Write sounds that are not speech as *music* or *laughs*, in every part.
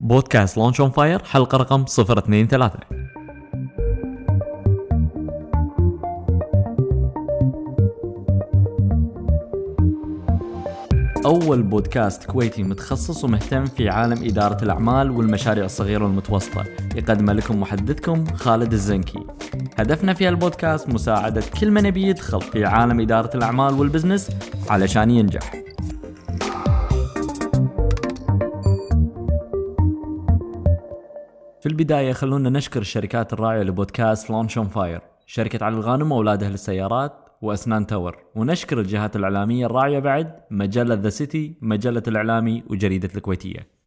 بودكاست Launch on Fire حلقة رقم 023 أول بودكاست كويتي متخصص ومهتم في عالم إدارة الأعمال والمشاريع الصغيرة والمتوسطة. يقدم لكم محدثكم خالد الزنكي. هدفنا في البودكاست مساعدة كل من يبي يدخل في عالم إدارة الأعمال وال business علشان ينجح. في البداية خلونا نشكر الشركات الراعية لبودكاست Launch on Fire شركة علي الغانم وأولادها للسيارات وأسنان Tower ونشكر الجهات الإعلامية الراعية بعد مجلة The City مجلة الإعلامي وجريدة الكويتية.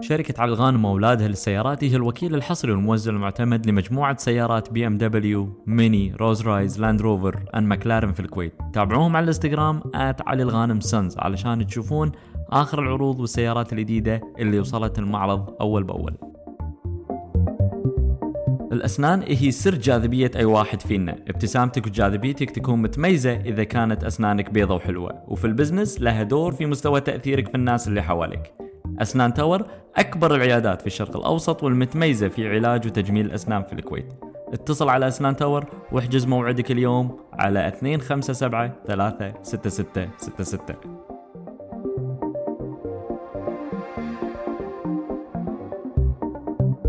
شركة علي الغانم وأولادها للسيارات هي الوكيل الحصري والموزع المعتمد لمجموعة سيارات BMW، MINI، Rolls-Royce، Land Rover، and McLaren في الكويت. تابعوهم على الإنستغرام علي الغانم Sons علشان تشوفون آخر العروض والسيارات الجديدة اللي وصلت المعرض أول بأول. الأسنان هي سر جاذبية أي واحد فينا. ابتسامتك وجاذبيتك تكون متميزة إذا كانت أسنانك بيضة وحلوة. وفي ال business لها دور في مستوى تأثيرك في الناس اللي حواليك. أسنان Tower أكبر العيادات في الشرق الأوسط والمتميزة في علاج وتجميل الأسنان في الكويت. اتصل على أسنان Tower واحجز موعدك اليوم على 257 36666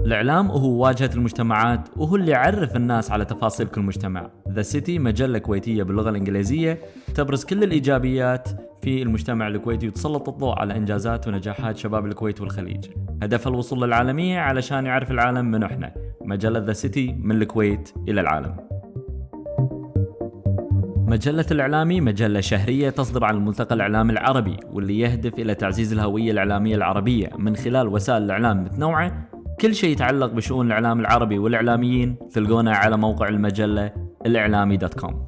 الإعلام هو واجهة المجتمعات وهو اللي يعرف الناس على تفاصيل كل مجتمع. The City مجلة كويتية باللغة الإنجليزية تبرز كل الإيجابيات في المجتمع الكويتي وتسلط الضوء على إنجازات ونجاحات شباب الكويت والخليج. هدفها الوصول للعالمية علشان يعرف العالم من إحنا. مجلة The City من الكويت إلى العالم. مجلة الإعلامي مجلة شهرية تصدر عن الملتقى الإعلامي العربي واللي يهدف إلى تعزيز الهوية الإعلامية العربية من خلال وسائل الإعلام متنوعة كل شيء يتعلق بشؤون الإعلام العربي والإعلاميين تلقونه على موقع المجلة الإعلامي دوت كوم.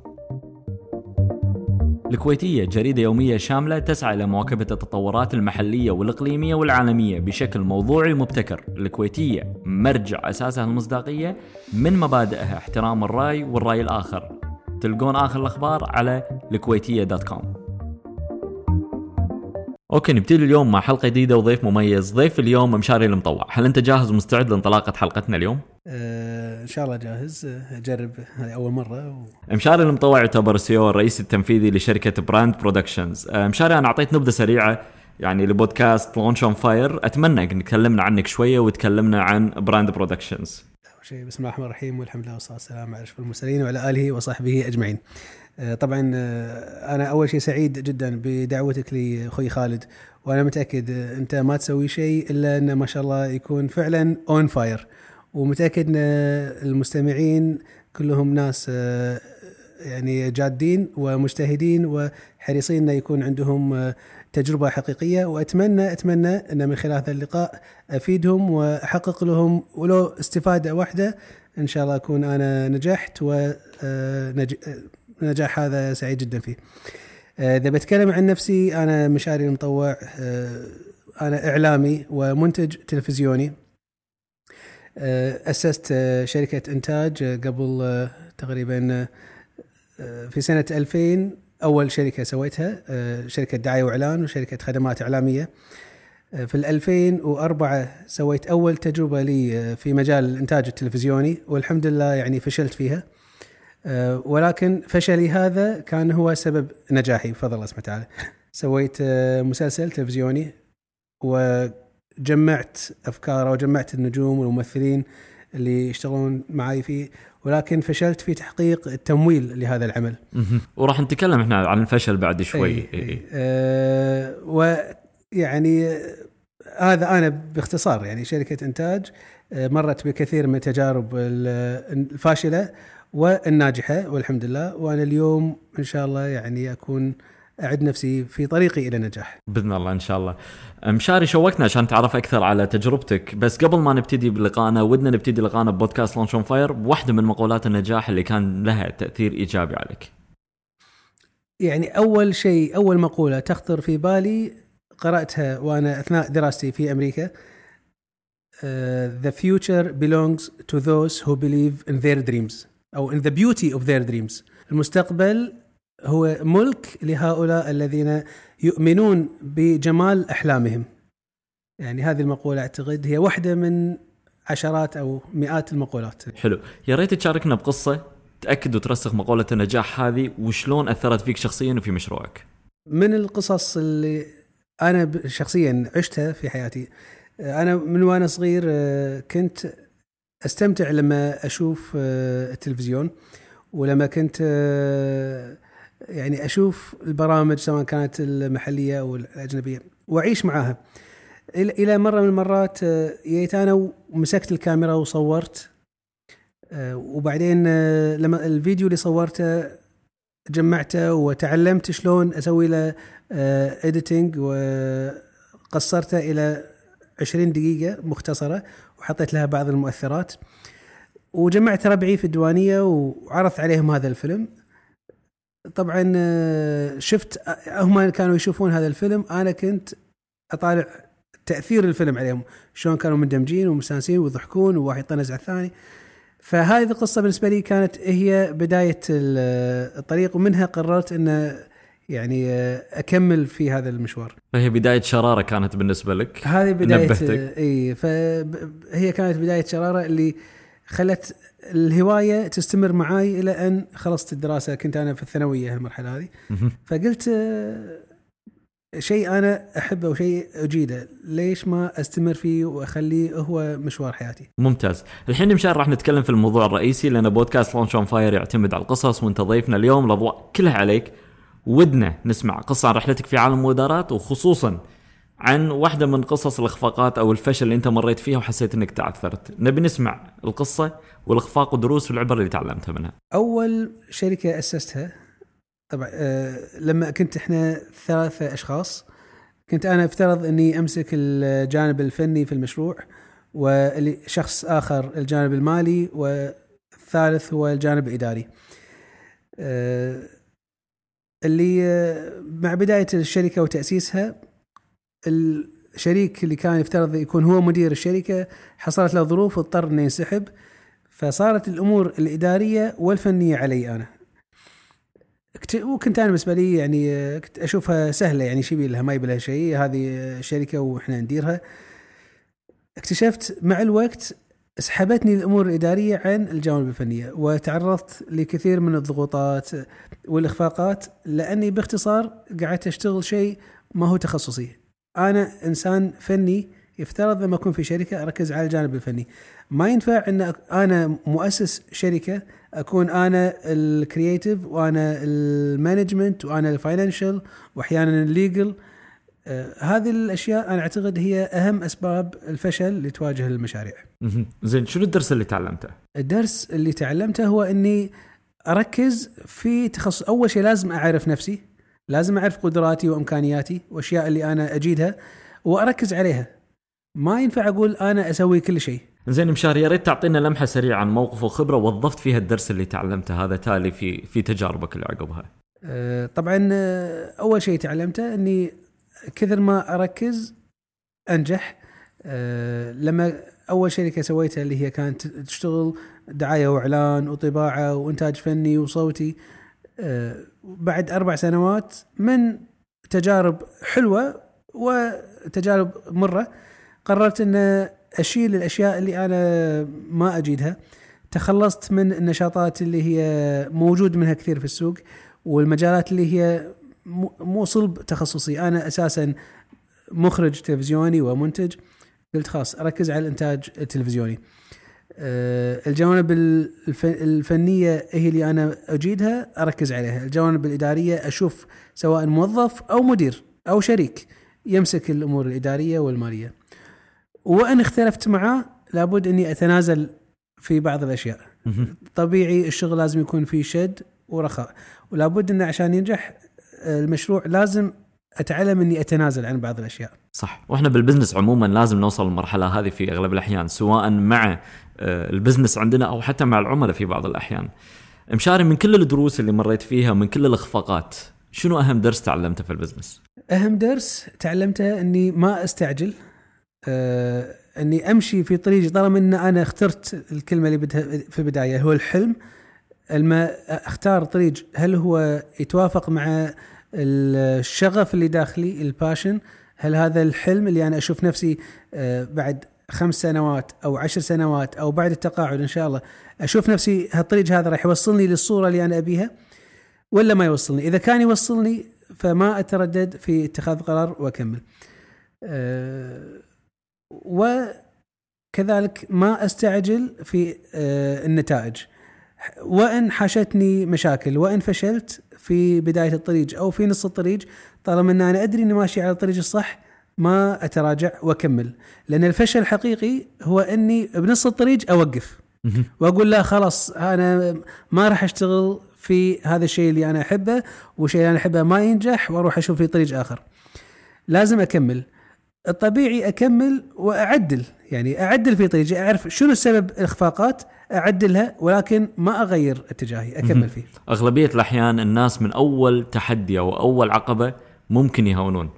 الكويتية جريدة يومية شاملة تسعى إلى مواكبة التطورات المحلية والإقليمية والعالمية بشكل موضوعي ومبتكر. الكويتية مرجع أساسها المصداقية من مبادئها احترام الرأي والرأي الآخر. تلقون آخر الأخبار على الكويتية dot com. okay نبتدي اليوم مع حلقة جديدة وضيف مميز. ضيف اليوم مشاري المطوع. هل أنت جاهز ومستعد لانطلاقة حلقتنا اليوم؟ أه إن شاء الله جاهز. أجرب. هذه أول مرة و... مشاري المطوع يعتبر CEO الرئيس التنفيذي لشركة Brand Productions أه مشاري أنا أعطيت نبذة سريعة يعني لبودكاست Launch on Fire أتمنى إنك تكلمنا عنك شوية وتكلمنا عن Brand Productions شيء. بسم الله الرحمن الرحيم والحمد لله والصلاة والسلام على أشرف المرسلين وعلى آله وصحبه أجمعين. آه، طبعا آه، أنا أول شيء سعيد جدا بدعوتك لي أخوي خالد وأنا متأكد آه، أنت ما تسوي شيء إلا انه ما شاء الله يكون فعلا on fire ومتأكد أن المستمعين كلهم ناس يعني جادين ومجتهدين وحريصين انه يكون عندهم تجربة حقيقية وأتمنى أتمنى أن من خلال هذا اللقاء أفيدهم وأحقق لهم ولو استفادة واحدة. إن شاء الله أكون أنا نجحت و النجاح هذا سعيد جدا فيه. آه، إذا بتكلم عن نفسي أنا مشاري المطوع آه، أنا إعلامي ومنتج تلفزيوني. آه، أسست شركة إنتاج قبل تقريبا في سنة 2000 أول شركة سويتها شركة دعاية وإعلان وشركة خدمات إعلامية. في 2004 سويت أول تجربة لي في مجال الإنتاج التلفزيوني والحمد لله يعني فشلت فيها. آه، ولكن فشلي هذا كان هو سبب نجاحي بفضل الله سبحانه وتعالى. سويت آه، مسلسل تلفزيوني وجمعت أفكاره وجمعت النجوم والممثلين اللي يشتغلون معي فيه. ولكن فشلت في تحقيق التمويل لهذا العمل. وراح نتكلم إحنا عن الفشل بعد شوي. أي أي. أه ويعني هذا أنا باختصار يعني شركة إنتاج آه، مرت بكثير من التجارب الفاشلة والناجحة والحمد لله وأنا اليوم إن شاء الله يعني أكون أعد نفسي في طريقي إلى النجاح. بإذن الله إن شاء الله. مشاري شوقنا عشان تعرف أكثر على تجربتك، بس قبل ما نبتدي بلقائنا ودنا نبتدي لقائنا ببودكاست Launch on Fire بواحده من مقولات النجاح اللي كان لها تأثير إيجابي عليك. يعني أول شيء أول مقولة تخطر في بالي قرأتها وأنا أثناء دراستي في أمريكا. Uh, the future belongs to those who believe in their dreams. أو in the beauty of their dreams المستقبل هو ملك لهؤلاء الذين يؤمنون بجمال أحلامهم. يعني هذه المقولة أعتقد هي واحدة من عشرات أو مئات المقولات. حلو. يا ريت تشاركنا بقصة تأكد وترسخ مقولة النجاح هذه وشلون أثرت فيك شخصيا وفي مشروعك. من القصص اللي أنا شخصيا عشتها في حياتي أنا من وأنا صغير آه، كنت أستمتع لما أشوف آه، التلفزيون ولما كنت آه، يعني أشوف البرامج سواء كانت المحلية أو الأجنبية وأعيش معاها. إلى مرة من المرات جيت أنا ومسكت الكاميرا وصورت وبعدين لما الفيديو اللي صورته جمعته وتعلمت شلون أسوي له اديتنج وقصرته إلى 20 دقيقة مختصرة وحطيت لها بعض المؤثرات وجمعت ربعي في الديوانية وعرضت عليهم هذا الفيلم. طبعا آه، شفت آه، هم كانوا يشوفون هذا الفيلم. أنا كنت أطالع تأثير الفيلم عليهم شلون كانوا مندمجين ومستانسين ويضحكون وواحد يطنز على الثاني. فهذه القصة بالنسبة لي كانت هي بداية الطريق ومنها قررت إن يعني آه، أكمل في هذا المشوار. فهي بداية شرارة كانت بالنسبة لك؟ هذه بداية نبهتك. إي فهي كانت بداية شرارة اللي خلت الهواية تستمر معاي إلى أن خلصت الدراسة. كنت أنا في الثانوية المرحله هذه. فقلت آه، شيء أنا أحبه وشيء أجيده. ليش ما أستمر فيه وأخليه هو مشوار حياتي؟ ممتاز. الحين مشاري راح نتكلم في الموضوع الرئيسي لأن بودكاست Launch on Fire يعتمد على القصص وإنت ضيفنا اليوم. الأضواء كلها عليك. ودنا نسمع قصة عن رحلتك في عالم المبادرات وخصوصا عن واحدة من قصص الإخفاقات أو الفشل اللي أنت مريت فيها وحسيت أنك تعثرت. نبي نسمع القصة والإخفاق والدروس والعبر اللي تعلمتها منها. أول شركة أسستها طبعا آه لما كنت إحنا ثلاثة أشخاص كنت أنا أفترض أني أمسك الجانب الفني في المشروع وشخص آخر الجانب المالي والثالث هو الجانب الإداري. آه اللي آه، مع بداية الشركة وتأسيسها الشريك اللي كان يفترض يكون هو مدير الشركة حصلت له ظروف واضطر إنه ينسحب. فصارت الأمور الإدارية والفنية علي أنا. وكنت أنا بالنسبة لي يعني كنت أشوفها سهلة يعني شبي لها ما يبي لها شيء هذه شركه وإحنا نديرها. اكتشفت مع الوقت سحبتني الأمور الإدارية عن الجوانب الفنية وتعرضت لكثير من الضغوطات والإخفاقات لأني باختصار قعدت أشتغل شيء ما هو تخصصي. أنا إنسان فني يفترض لما أكون في شركة أركز على الجانب الفني. ما ينفع إن أنا مؤسس شركة أكون أنا ال creative وأنا ال management وأنا ال financial واحيانا ال legal آه هذه الأشياء أنا أعتقد هي أهم أسباب الفشل اللي تواجه المشاريع. زين شنو الدرس اللي تعلمته؟ الدرس اللي تعلمته هو إني أركز في تخصص أول شيء لازم أعرف نفسي لازم أعرف قدراتي وإمكانياتي وأشياء اللي أنا أجيدها وأركز عليها. ما ينفع أقول أنا أسوي كل شيء. زين مشاري يا ريت تعطينا لمحة سريعة عن موقف وخبرة وظفت فيها الدرس اللي تعلمته هذا تالي في في تجاربك اللي عقبها. أه طبعا آه، أول شيء تعلمته إني كثر ما أركز أنجح. أه لما أول شركه سويتها اللي هي كانت تشتغل دعاية وإعلان وطباعة وإنتاج فني وصوتي. أه بعد أربع سنوات من تجارب حلوة وتجارب مرة قررت إن أشيل الأشياء اللي أنا ما أجيدها. تخلصت من النشاطات اللي هي موجود منها كثير في السوق والمجالات اللي هي مو صلب تخصصي. أنا أساسا مخرج تلفزيوني ومنتج. قلت خلاص أركز على الإنتاج التلفزيوني. الجوانب الفنية هي اللي أنا أجيدها أركز عليها. الجوانب الإدارية أشوف سواء موظف أو مدير أو شريك يمسك الأمور الإدارية والمالية. وإن اختلفت معاه لابد أني أتنازل في بعض الأشياء. طبيعي الشغل لازم يكون فيه شد ورخاء. ولابد انه عشان ينجح المشروع لازم أتعلم أني أتنازل عن بعض الأشياء. صح، وإحنا بالبزنس عموما لازم نوصل للمرحلة هذه في أغلب الأحيان سواء مع آه، ال business عندنا أو حتى مع العملاء في بعض الأحيان. مشاري من كل الدروس اللي مريت فيها من كل الإخفاقات، شنو أهم درس تعلمته في ال business؟ أهم درس تعلمته أني ما أستعجل آه أني أمشي في طريقي طالما أن أنا اخترت الكلمة اللي في البداية هو الحلم لما أختار طريق هل هو يتوافق مع الشغف اللي داخلي ال passion هل هذا الحلم اللي أنا أشوف نفسي آه، بعد خمس سنوات أو عشر سنوات أو بعد التقاعد إن شاء الله. أشوف نفسي هالطريق هذا راح يوصلني للصورة اللي أنا أبيها ولا ما يوصلني؟ إذا كان يوصلني فما أتردد في اتخاذ قرار وأكمل. أه وكذلك ما أستعجل في أه النتائج. وإن حاشتني مشاكل وإن فشلت في بداية الطريق أو في نص الطريق طالما إن أنا أدري إني ماشي على الطريق الصح ما أتراجع وأكمل. لأن الفشل الحقيقي هو أني بنص الطريق أوقف. وأقول لا خلاص أنا ما راح أشتغل في هذا الشيء اللي أنا أحبه والشيء اللي أنا أحبه ما ينجح وأروح أشوف في طريق آخر. لازم أكمل. الطبيعي أكمل وأعدل. يعني أعدل في طريقي أعرف شنو السبب الإخفاقات أعدلها ولكن ما أغير اتجاهي أكمل فيه. أغلبية الأحيان الناس من أول تحدي أو أول عقبة ممكن يهونون.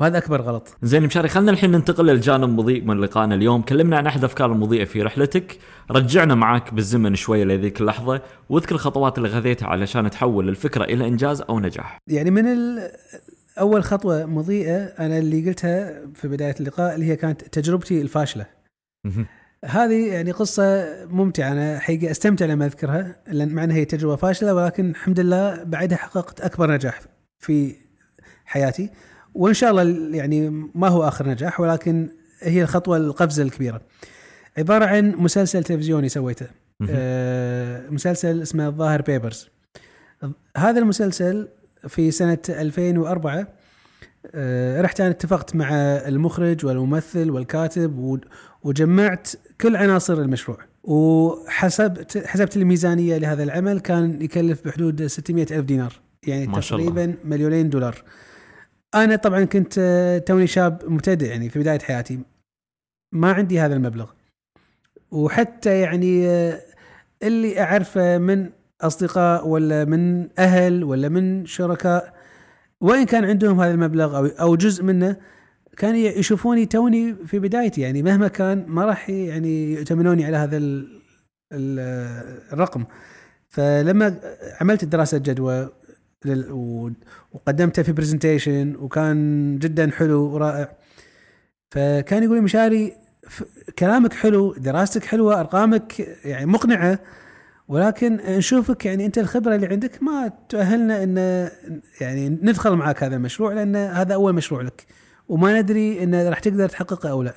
وهذا أكبر غلط. زين مشاري خلينا الحين ننتقل للجانب مضيء من لقائنا اليوم. كلمنا عن أحد الافكار المضيئة في رحلتك. رجعنا معك بالزمن شوية لذيك اللحظة. واذكر الخطوات اللي غذيتها علشان تحول الفكرة إلى إنجاز أو نجاح. يعني من أول خطوة مضيئة أنا اللي قلتها في بداية اللقاء اللي هي كانت تجربتي الفاشلة. هذه يعني قصة ممتعة. أنا حقيقة أستمتع لما أذكرها لأن مع أنها هي تجربة فاشلة ولكن الحمد لله بعدها حققت أكبر نجاح في حياتي. وإن شاء الله يعني ما هو آخر نجاح ولكن هي الخطوة القفزة الكبيرة. عبارة عن مسلسل تلفزيوني سويته. آه مسلسل اسمه الظاهر بيبرز. هذا المسلسل في سنة 2004 آه رحت أنا اتفقت مع المخرج والممثل والكاتب وجمعت كل عناصر المشروع. وحسبت حسبت الميزانية لهذا العمل كان يكلف بحدود 600 ألف دينار. يعني ما شاء تقريبا الله. مليونين دولار. أنا طبعا كنت توني شاب مبتدئ يعني في بداية حياتي. ما عندي هذا المبلغ. وحتى يعني اللي أعرفه من أصدقاء ولا من أهل ولا من شركاء وإن كان عندهم هذا المبلغ أو أو جزء منه كان يشوفوني توني في بدايتي. يعني مهما كان ما راح يعني يؤتمنوني على هذا الرقم. فلما عملت دراسة جدوى وقدمتها في presentation وكان جدا حلو ورائع فكان يقول مشاري كلامك حلو دراستك حلوة أرقامك يعني مقنعة ولكن نشوفك يعني أنت الخبرة اللي عندك ما تؤهلنا إن يعني ندخل معك هذا المشروع لأن هذا أول مشروع لك وما ندري إن راح تقدر تحققه أو لا.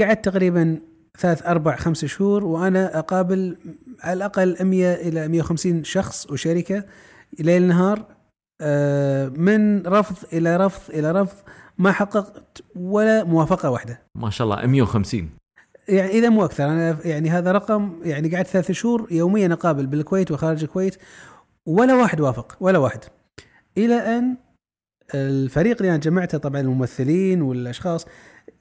قعدت تقريبا ثلاث أربع خمس شهور وأنا أقابل على الأقل 100 إلى 150 شخص وشركة ليل نهار آه، من رفض إلى رفض إلى رفض ما حققت ولا موافقة واحدة. ما شاء الله 150 يعني إذا مو أكثر أنا يعني هذا رقم يعني قعدت ثلاث شهور يوميا أقابل بالكويت وخارج الكويت ولا واحد وافق ولا واحد. إلى أن الفريق اللي أنا جمعته طبعا الممثلين والأشخاص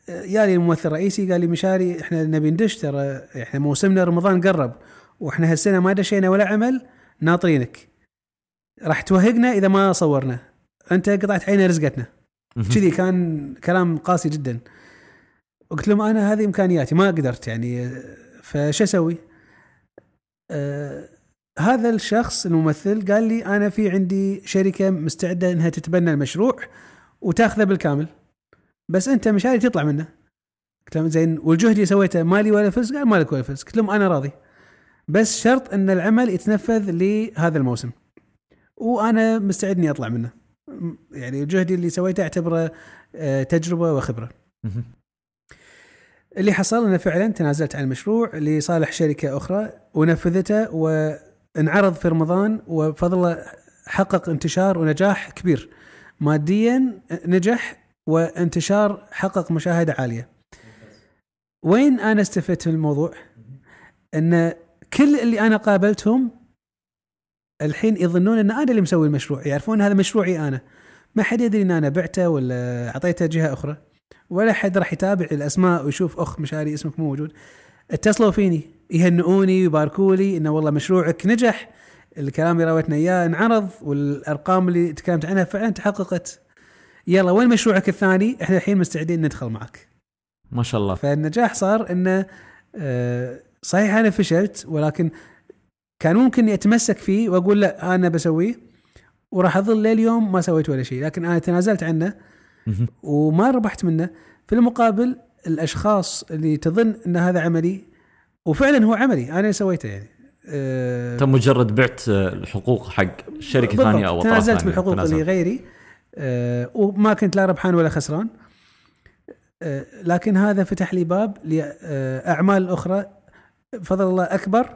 يا لي الممثل الرئيسي قال لي مشاري إحنا نبي ندش ترى إحنا موسمنا رمضان قرب وإحنا هالسنة ما دشينا ولا عمل ناطرينك. راح توهقنا إذا ما صورنا. أنت قطعت عينه رزقتنا. كذي كان كلام قاسي جدا. قلت لهم أنا هذه إمكانياتي ما قدرت يعني. فش أسوي؟ آه هذا الشخص الممثل قال لي أنا في عندي شركة مستعدة إنها تتبنى المشروع وتاخذه بالكامل. بس أنت مش عارف تطلع منه. قلت لهم زين والجهد اللي سويته مالي ولا فلس قال مالك ولا فلس قلت لهم أنا راضي. بس شرط أن العمل يتنفذ لهذا الموسم. وأنا مستعد اني أطلع منه. يعني جهدي اللي سويته أعتبره آه، تجربة وخبرة. اللي حصل انه فعلا تنازلت عن المشروع لصالح شركة أخرى ونفذته وانعرض في رمضان وبفضل الله حقق انتشار ونجاح كبير. ماديا نجح وانتشار حقق مشاهده عالية. وين أنا استفدت من الموضوع؟ إن كل اللي أنا قابلتهم الحين يظنون إن أنا اللي مسوي المشروع يعرفون هذا مشروعي أنا. ما حد يدري إن أنا بعته ولا أعطيته جهة أخرى ولا حد راح يتابع الأسماء ويشوف أخ مشاري اسمك مو موجود. اتصلوا فيني يهنئوني ويباركوا لي إنه والله مشروعك نجح الكلام اللي راوتنا إياه انعرض والأرقام اللي تكلمت عنها فعلا تحققت. يلا وين مشروعك الثاني؟ إحنا الحين مستعدين ندخل معك. ما شاء الله. فالنجاح صار إنه آه، صحيح أنا فشلت ولكن كان ممكن اتمسك فيه وأقول لا أنا بسويه وراح أظل لليوم ما سويت ولا شيء لكن أنا تنازلت عنه. وما ربحت منه في المقابل الأشخاص اللي تظن إن هذا عملي وفعلا هو عملي أنا اللي سويته يعني آه، انت مجرد بعت آه، الحقوق حق شركة. ثانية أو تنازلت. بالحقوق تنازلت. لغيري آه، وما كنت لا ربحان ولا خسران آه، لكن هذا فتح لي باب لاعمال أخرى بفضل الله أكبر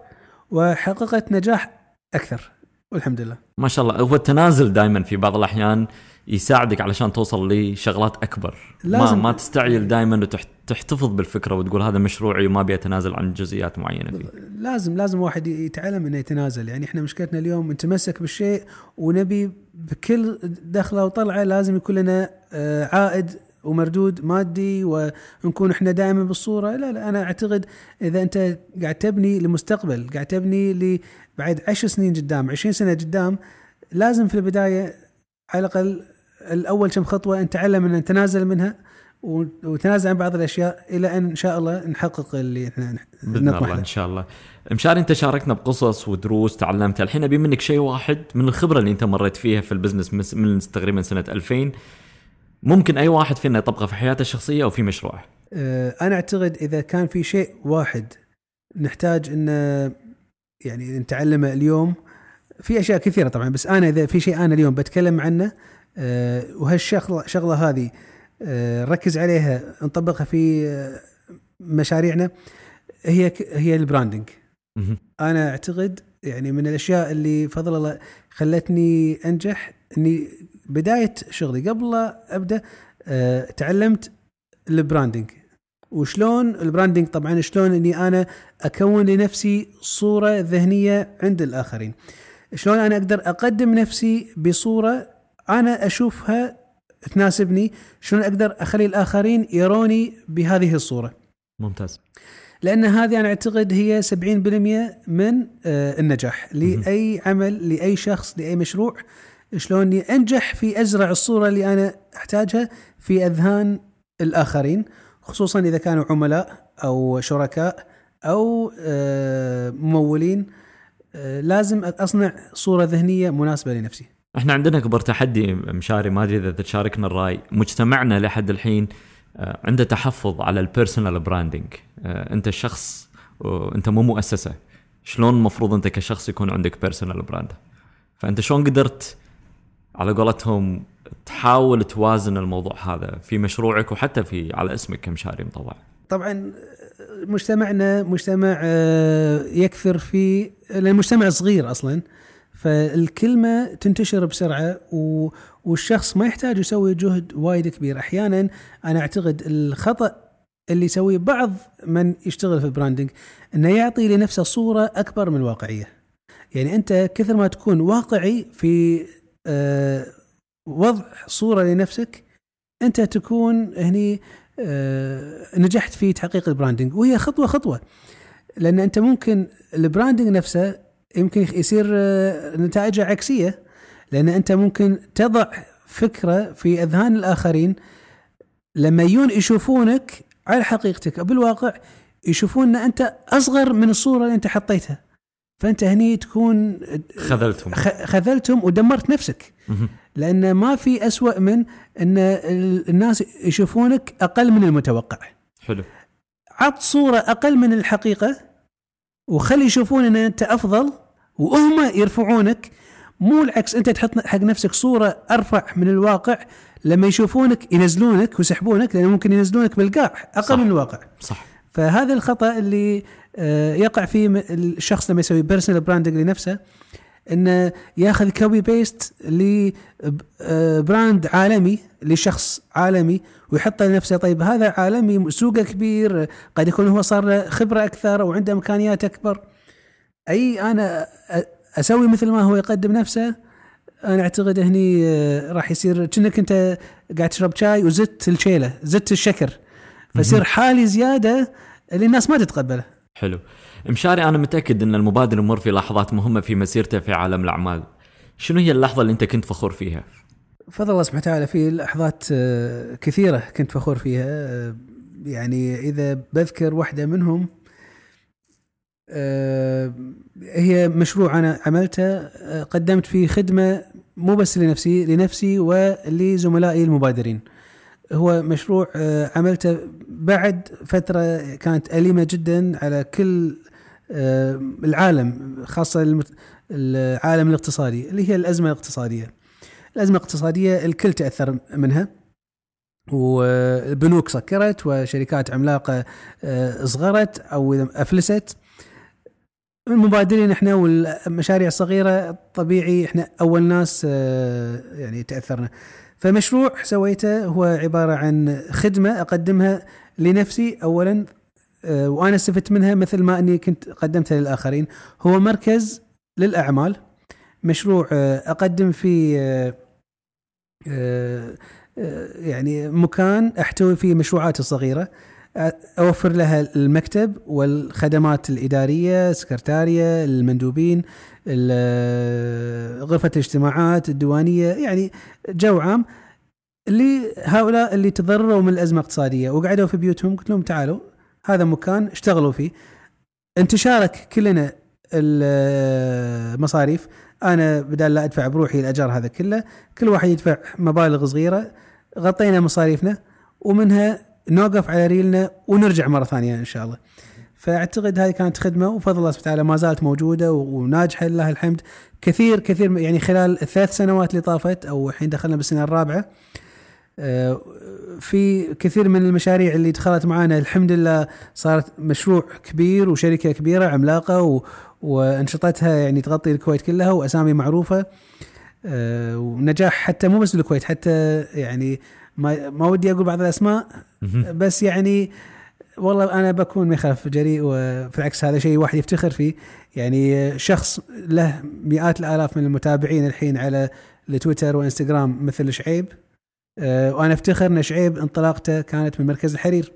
وحققت نجاح أكثر والحمد لله. ما شاء الله. هو التنازل دائما في بعض الأحيان يساعدك علشان توصل لشغلات أكبر. ما لازم- ما تستعجل دائما وتحتفظ بالفكرة وتقول هذا مشروعي وما أبي أتنازل عن جزئيات معينة فيه. لازم لازم واحد يتعلم إنه يتنازل. يعني إحنا مشكلتنا اليوم نتمسك بالشيء ونبي بكل دخله وطلعه لازم يكون لنا آه، عائد ومردود مادي ونكون إحنا دائما بالصورة. لا لا أنا أعتقد إذا أنت قاعد تبني لمستقبل قاعد تبني ل بعد عشر سنين قدام 20 سنة قدام لازم في البداية على الأقل الأول كم خطوة نتعلم أن نتنازل منها و- وتنازل عن بعض الأشياء إلى أن إن شاء الله نحقق اللي إحنا بإذن الله له. إن شاء الله. مشاري أنت شاركنا بقصص ودروس تعلمتها الحين أبي منك شيء واحد من الخبرة اللي أنت مريت فيها في البزنس من تقريبا سنة 2000 ممكن أي واحد فينا يطبقه في حياته الشخصية أو في مشروعه آه، أنا أعتقد إذا كان في شيء واحد نحتاج إن يعني نتعلمه اليوم في أشياء كثيرة طبعا بس أنا إذا في شيء أنا اليوم بتكلم عنه آه، وهالشغلة شغلة هذه آه، نركز عليها نطبقها في مشاريعنا هي هي البراندنج. أنا أعتقد يعني من الأشياء اللي فضل الله خلتني أنجح إني بداية شغلي. قبل لا أبدأ أه تعلمت ال branding وشلون ال branding طبعا شلون إني أنا أكون لنفسي صورة ذهنية عند الآخرين. شلون أنا أقدر أقدم نفسي بصورة أنا أشوفها تناسبني؟ شلون أقدر أخلي الآخرين يروني بهذه الصورة؟ ممتاز. لأن هذه أنا أعتقد هي 70% من آه، النجاح. لأي عمل لأي شخص لأي مشروع شلون انجح في أزرع الصورة اللي أنا أحتاجها في أذهان الآخرين خصوصا إذا كانوا عملاء أو شركاء أو آه، ممولين. آه، لازم أصنع صورة ذهنية مناسبة لنفسي. إحنا عندنا أكبر تحدي مشاري ما أدري إذا تشاركنا الرأي. مجتمعنا لحد الحين آه، عنده تحفظ على ال personal branding أنت الشخص وانت مو مؤسسة. شلون المفروض أنت كشخص يكون عندك personal brand فأنت شلون قدرت على قولتهم تحاول توازن الموضوع هذا في مشروعك وحتى في على اسمك كمشاري مطوع. طبعا مجتمعنا مجتمع آه، يكثر في لأن مجتمع صغير أصلا فالكلمة تنتشر بسرعة و- والشخص ما يحتاج يسوي جهد وايد كبير. أحيانا أنا أعتقد الخطأ اللي يسويه بعض من يشتغل في ال branding إنه يعطي لنفسه صورة أكبر من الواقعيه يعني أنت كثر ما تكون واقعي في وضع صورة لنفسك أنت تكون هني آه، نجحت في تحقيق ال branding وهي خطوة خطوة. لأن أنت ممكن ال branding نفسه يمكن يصير آه، نتائجه عكسية لأن أنت ممكن تضع فكرة في أذهان الآخرين لما يجون يشوفونك على حقيقتك بالواقع يشوفون أن أنت أصغر من الصورة اللي أنت حطيتها. فأنت هني تكون خذلتهم. خذلتهم ودمرت نفسك. لأن ما في أسوأ من أن ال- الناس يشوفونك أقل من المتوقع. حلو. عط صورة أقل من الحقيقة وخلي يشوفون إن أنت أفضل وهم يرفعونك. مو العكس أنت تحط حق نفسك صورة أرفع من الواقع لما يشوفونك ينزلونك ويسحبونك لأن ممكن ينزلونك بالقاع أقل صح. من الواقع. صح. فهذا الخطأ اللي يقع فيه الشخص لما يسوي personal branding لنفسه إنه ياخذ copy paste ل brand عالمي لشخص عالمي ويحطه لنفسه. طيب هذا عالمي سوقه كبير قد يكون هو صار له خبرة أكثر وعنده إمكانيات أكبر. أي أنا أسوي مثل ما هو يقدم نفسه أنا أعتقد هني آه، راح يصير كأنك أنت قاعد تشرب شاي وزدت الشيلة زدت الشكر. فيصير حالي زيادة اللي الناس ما تتقبله. حلو. مشاري أنا متأكد إن المبادر يمر في لحظات مهمة في مسيرته في عالم الأعمال. شنو هي اللحظة اللي أنت كنت فخور فيها؟ فضل الله سبحانه وتعالى في لحظات آه، كثيرة كنت فخور فيها. آه، يعني إذا بذكر واحدة منهم آه، هي مشروع أنا عملته قدمت فيه خدمة مو بس لنفسي لنفسي ولزملائي المبادرين. هو مشروع آه، عملته بعد فترة كانت أليمة جدا على كل آه، العالم خاصة العالم الاقتصادي اللي هي الأزمة الاقتصادية. الأزمة الاقتصادية الكل تأثر منها والبنوك سكرت وشركات عملاقة آه، صغرت أو أفلست المبادرين إحنا والمشاريع الصغيرة طبيعي إحنا أول ناس يعني تأثرنا فمشروع سويته هو عبارة عن خدمة أقدمها لنفسي اولا آه، وأنا استفدت منها مثل ما أني كنت قدمتها للآخرين. هو مركز للأعمال. مشروع آه، أقدم فيه آه، يعني مكان أحتوي فيه مشروعاتي الصغيرة. أوفر لها المكتب والخدمات الإدارية سكرتاريه المندوبين غرفة الاجتماعات الديوانية يعني جو عام. لهؤلاء اللي تضرروا من الأزمة الاقتصادية وقعدوا في بيوتهم قلت لهم تعالوا هذا مكان اشتغلوا فيه. انتشارك كلنا المصاريف. أنا بدال لا أدفع بروحي الاجار هذا كله كل واحد يدفع مبالغ صغيرة. غطينا مصاريفنا ومنها نوقف على ريلنا ونرجع مرة ثانية إن شاء الله. فأعتقد هذه كانت خدمة وفضل الله سبحانه وتعالى ما زالت موجودة وناجحة لله الحمد كثير كثير يعني خلال الثلاث سنوات اللي طافت أو الحين دخلنا بالسنة الرابعة آه، في كثير من المشاريع اللي دخلت معنا الحمد لله صارت مشروع كبير وشركة كبيرة عملاقة و وأنشطتها يعني تغطي الكويت كلها وأسامي معروفة آه، ونجاح حتى مو بس بالكويت حتى يعني ما ما ودي أقول بعض الأسماء بس يعني والله أنا بكون ما يخالف جريء وفي العكس هذا شيء واحد يفتخر فيه. يعني شخص له مئات الآلاف من المتابعين الحين على التويتر وإنستغرام مثل شعيب آه، وأنا أفتخر إن شعيب انطلاقته كانت من مركز الحرير.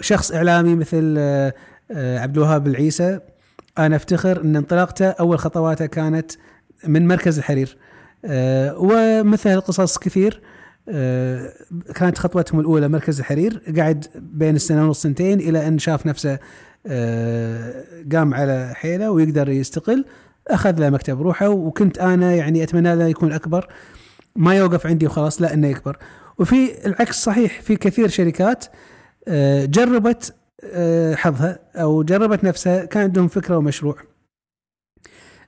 شخص إعلامي مثل آه، آه، عبد الوهاب العيسى أنا أفتخر إن انطلاقته أول خطواته كانت من مركز الحرير. ومثل القصص كثير كانت خطوتهم الأولى مركز الحرير قعد بين السنة ونص سنتين إلى أن شاف نفسه قام على حيله ويقدر يستقل. أخذ له مكتب روحه وكنت أنا يعني أتمنى له يكون أكبر. ما يوقف عندي وخلاص لا إنه يكبر. وفي العكس صحيح في كثير شركات آه، جربت آه، حظها أو جربت نفسها كان عندهم فكرة ومشروع.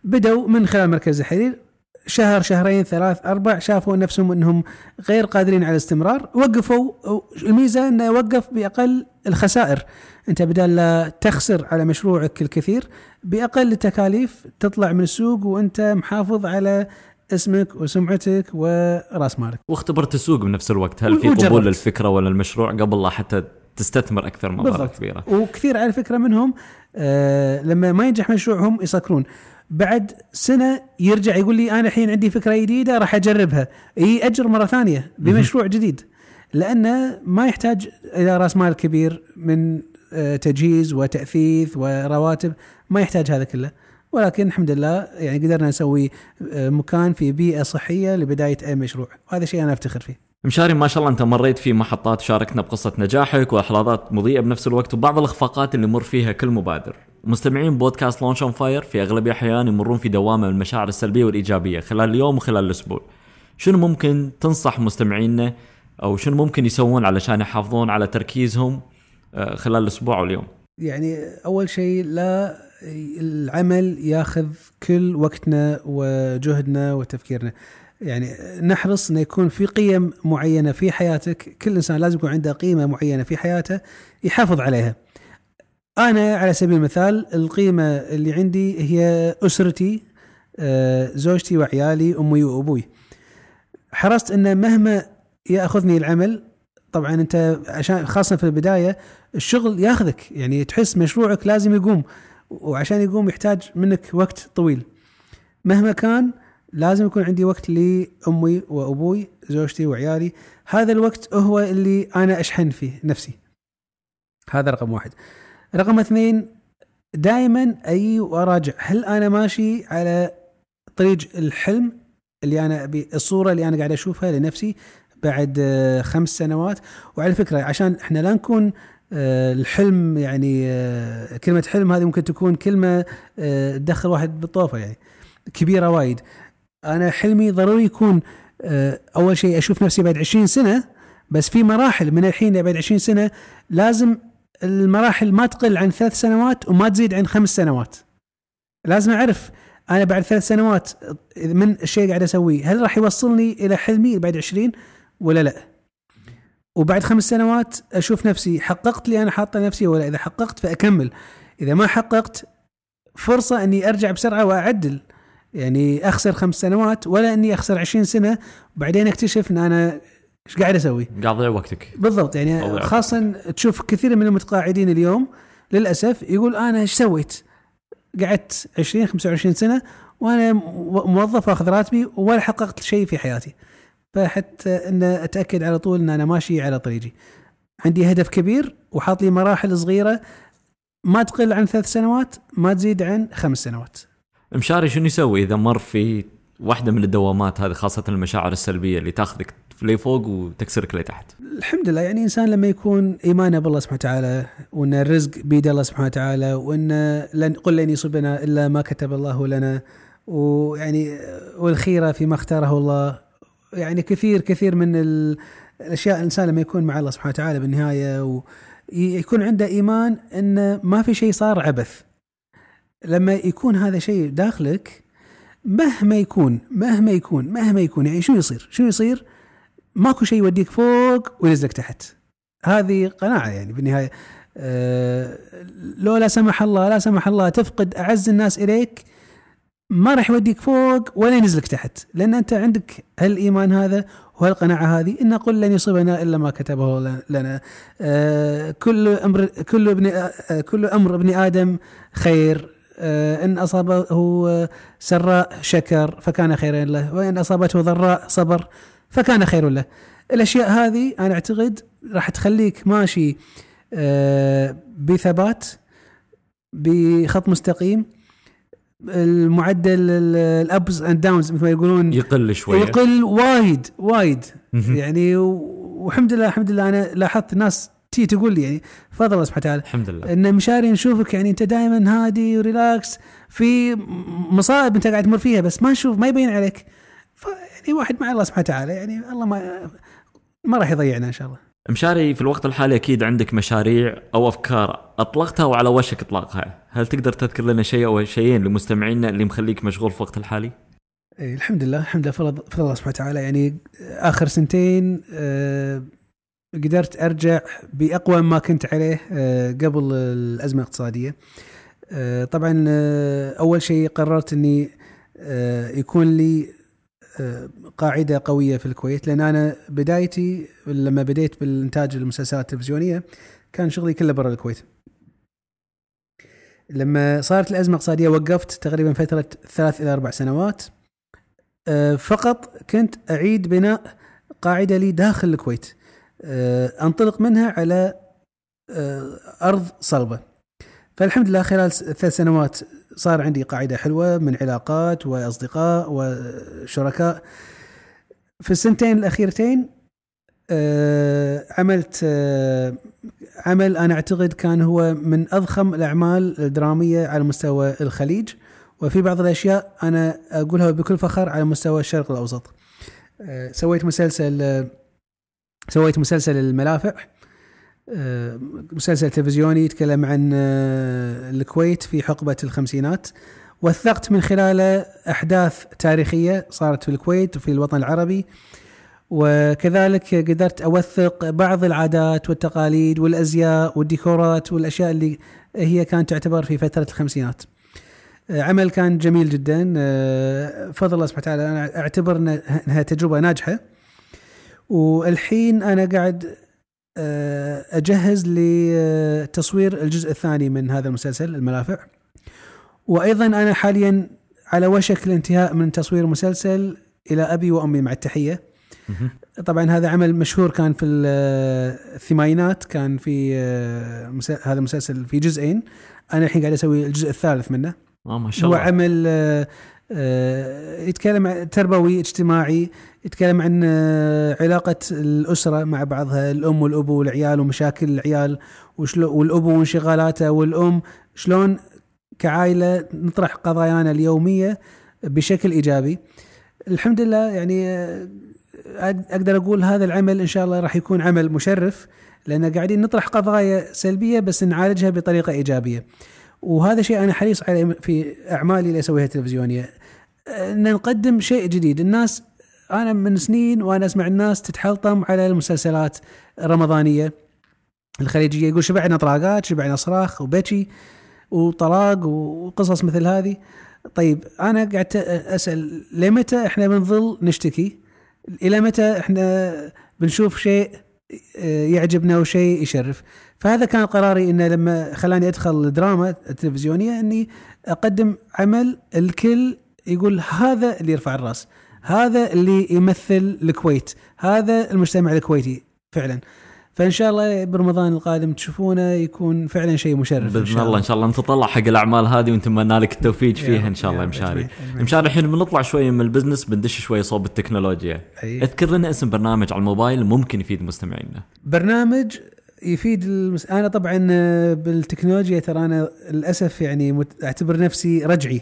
بدوا من خلال مركز الحرير شهر شهرين ثلاث أربع شافوا نفسهم إنهم غير قادرين على الاستمرار وقفوا الميزه إنه يوقف بأقل الخسائر. أنت بدل لا تخسر على مشروعك الكثير بأقل التكاليف تطلع من السوق وأنت محافظ على اسمك وسمعتك ورأس مالك. واختبرت السوق بنفس الوقت هل في قبول للفكرة ولا المشروع؟ قبل لا حتى تستثمر أكثر مبالغ كبيرة. وكثير على فكرة منهم آه لما ما ينجح مشروعهم يسكرون. بعد سنة يرجع يقول لي أنا الحين عندي فكرة جديدة راح أجربها. ياجر مرة ثانية بمشروع جديد. لأنه ما يحتاج إلى رأس مال كبير من آه، تجهيز وتأثيث ورواتب ما يحتاج هذا كله. ولكن الحمد لله يعني قدرنا نسوي آه، مكان في بيئة صحية لبداية أي مشروع. وهذا شيء أنا أفتخر فيه. مشاري ما شاء الله أنت مريت في محطات شاركنا بقصة نجاحك ولحظات مضيئة بنفس الوقت وبعض الإخفاقات اللي يمر فيها كل مبادر. مستمعين بودكاست Launch on Fire في أغلب الأحيان يمرون في دوامة من المشاعر السلبية والإيجابية خلال اليوم وخلال الأسبوع. شنو ممكن تنصح مستمعينا أو شنو ممكن يسوون علشان يحافظون على تركيزهم آه، خلال الأسبوع واليوم؟ يعني أول شيء لا العمل ياخذ كل وقتنا وجهدنا وتفكيرنا يعني نحرص إنه يكون في قيم معينة في حياتك كل إنسان لازم يكون عنده قيمة معينة في حياته يحافظ عليها أنا على سبيل المثال القيمة اللي عندي هي أسرتي آه، زوجتي وعيالي أمي وأبوي. حرصت إن مهما يأخذني العمل طبعا أنت عشان خاصة في البداية الشغل ياخذك. يعني تحس مشروعك لازم يقوم وعشان يقوم يحتاج منك وقت طويل. مهما كان لازم يكون عندي وقت لأمي وأبوي زوجتي وعيالي. هذا الوقت هو اللي أنا أشحن فيه نفسي. هذا رقم واحد. رقم اثنين دائما أي واراجع هل أنا ماشي على طريق الحلم اللي أنا ابي الصورة اللي أنا قاعد أشوفها لنفسي بعد خمس سنوات؟ وعلى فكرة عشان إحنا لا نكون آه، الحلم يعني آه، كلمة حلم هذه ممكن تكون كلمة آه، تدخل واحد بالطوفة يعني كبيرة وايد. أنا حلمي ضروري يكون أول شيء أشوف نفسي بعد 20 سنة بس في مراحل من الحين بعد 20 سنة لازم المراحل ما تقل عن ثلاث سنوات وما تزيد عن خمس سنوات. لازم أعرف أنا بعد ثلاث سنوات من الشيء قاعد أسويه هل راح يوصلني إلى حلمي بعد 20 ولا لا؟ وبعد خمس سنوات أشوف نفسي حققت لي أنا حاطة نفسي ولا إذا حققت فأكمل إذا ما حققت فرصة إني أرجع بسرعة وأعدل يعني أخسر خمس سنوات ولا إني أخسر 20 سنة وبعدين أكتشف إن أنا إيش قاعد أسوي؟ قاعد تضيع وقتك بالضبط يعني خاصه تشوف كثير من المتقاعدين اليوم للأسف يقول أنا إيش سويت؟ قعدت 20 25 سنة وأنا موظف أخذ راتبي ولا حققت شيء في حياتي. فحتى إن أتأكد على طول إن أنا ماشي على طريقي. عندي هدف كبير وحاط لي مراحل صغيرة ما تقل عن ثلاث سنوات ما تزيد عن خمس سنوات. مشاري شنو يسوي إذا مر في واحدة من الدوامات هذه خاصة المشاعر السلبية اللي تاخذك لفوق وتكسرك لتحت الحمد لله يعني إنسان لما يكون إيمانه بالله سبحانه وتعالى وإن الرزق بيد الله سبحانه وتعالى وإن لن قل لن يصيبنا إلا ما كتب الله لنا ويعني والخيرة فيما اختاره الله يعني كثير كثير من الأشياء الإنسان لما يكون مع الله سبحانه وتعالى بالنهاية ويكون عنده إيمان إن ما في شيء صار عبث لما يكون هذا شيء داخلك مهما يكون مهما يكون مهما يكون يعني شو يصير؟ شو يصير؟ ماكو شيء يوديك فوق وينزلك تحت. هذه قناعة يعني بالنهاية. أه لو لا سمح الله لا سمح الله تفقد أعز الناس إليك ما راح يوديك فوق ولا ينزلك تحت. لأن أنت عندك هالإيمان هذا وهالقناعة هذه. إن قل لن يصيبنا إلا ما كتبه لنا. أه كل أمر كل ابن أه كل أمر ابن آدم خير. آه، إن أصابه سراء شكر فكان خيرا له. وإن أصابته ضراء صبر فكان خير له. الأشياء هذه أنا أعتقد راح تخليك ماشي آه، بثبات بخط مستقيم. المعدل ال ups and downs مثل ما يقولون يقل شوي يقل وايد وايد. يعني والحمد لله الحمد لله أنا لاحظت ناس تي تقول لي يعني فضل الله سبحانه وتعالى. الحمد لله. إن مشاري نشوفك يعني أنت دائما هادي وريلاكس في مصائب أنت قاعد تمر فيها بس ما نشوف ما يبين عليك. يعني واحد مع الله سبحانه وتعالى يعني الله ما ما راح يضيعنا إن شاء الله مشاري في الوقت الحالي أكيد عندك مشاريع أو أفكار أطلقتها وعلى وشك إطلاقها، هل تقدر تذكر لنا شيء أو شيئين لمستمعينا اللي مخليك مشغول في الوقت الحالي؟ إيه الحمد لله الحمد لله فضل الله سبحانه وتعالى يعني آخر سنتين أه قدرت أرجع بأقوى ما كنت عليه آه، قبل الأزمة الاقتصادية. آه، طبعا آه، أول شيء قررت إني يكون لي قاعدة قوية في الكويت لأن أنا بدايتي لما بديت بالإنتاج المسلسلات التلفزيونية كان شغلي كله برا الكويت. لما صارت الأزمة الاقتصادية وقفت تقريبا فترة ثلاث إلى أربع سنوات فقط كنت أعيد بناء قاعدة لي داخل الكويت. آه، أنطلق منها على آه، أرض صلبة. فالحمد لله خلال ثلاث سنوات صار عندي قاعدة حلوة من علاقات وأصدقاء وشركاء. في السنتين الأخيرتين آه، عملت عمل أنا أعتقد كان هو من أضخم الأعمال الدرامية على مستوى الخليج وفي بعض الأشياء أنا أقولها بكل فخر على مستوى الشرق الأوسط. سويت مسلسل سويت مسلسل الملافع آه، مسلسل تلفزيوني يتكلم عن آه، الكويت في حقبة الخمسينات. وثقت من خلاله أحداث تاريخية صارت في الكويت وفي الوطن العربي. وكذلك قدرت أوثق بعض العادات والتقاليد والأزياء والديكورات والأشياء اللي هي كانت تعتبر في فترة الخمسينات. آه، عمل كان جميل جدا. فضل الله سبحانه وتعالى أنا أعتبر أنها تجربة ناجحة. والحين أنا قاعد آه، أجهز لتصوير الجزء الثاني من هذا المسلسل الملافع وأيضا أنا حاليا على وشك الانتهاء من تصوير مسلسل إلى أبي وأمي مع التحية. طبعا هذا عمل مشهور كان في الثمانينات كان في آه، هذا المسلسل في جزئين. أنا الحين قاعد أسوي الجزء الثالث منه. آه ما شاء الله. هو عمل يتكلم تربوي اجتماعي يتكلم عن آه، علاقة الأسرة مع بعضها الأم والأبو والعيال ومشاكل العيال والأبو وانشغالاته والأم شلون كعائلة نطرح قضايانا اليومية بشكل إيجابي الحمد لله يعني آه، أقدر أقول هذا العمل إن شاء الله راح يكون عمل مشرف لأن قاعدين نطرح قضايا سلبية بس نعالجها بطريقة إيجابية. وهذا شيء أنا حريص عليه في أعمالي اللي اسويها تلفزيونيه. إن نقدم شيء جديد، الناس أنا من سنين وأنا أسمع الناس تتحلطم على المسلسلات الرمضانية. الخليجية يقول شبعنا طلاقات شبعنا صراخ وبكي وطلاق وقصص مثل هذه. طيب أنا قعدت أسأل لمتى إحنا بنظل نشتكي؟ إلى متى إحنا بنشوف شيء يعجبنا وشيء يشرف؟ فهذا كان قراري إنه لما خلاني أدخل الدراما التلفزيونية إني أقدم عمل الكل يقول هذا اللي يرفع الرأس. هذا اللي يمثل الكويت هذا المجتمع الكويتي فعلا. فإن شاء الله برمضان القادم تشوفونه يكون فعلا شيء مشرف بإذن الله إن شاء الله نتطلع حق الأعمال هذه ونتمنى لك التوفيق فيها إن شاء الله مشاري. مشاري الحين بنطلع شوية من ال business بندش شوية صوب التكنولوجيا. أي. أذكر لنا اسم برنامج على الموبايل ممكن يفيد مستمعينا. برنامج يفيد المس... أنا طبعا بالتكنولوجيا ترى أنا للأسف يعني مت... أعتبر نفسي رجعي.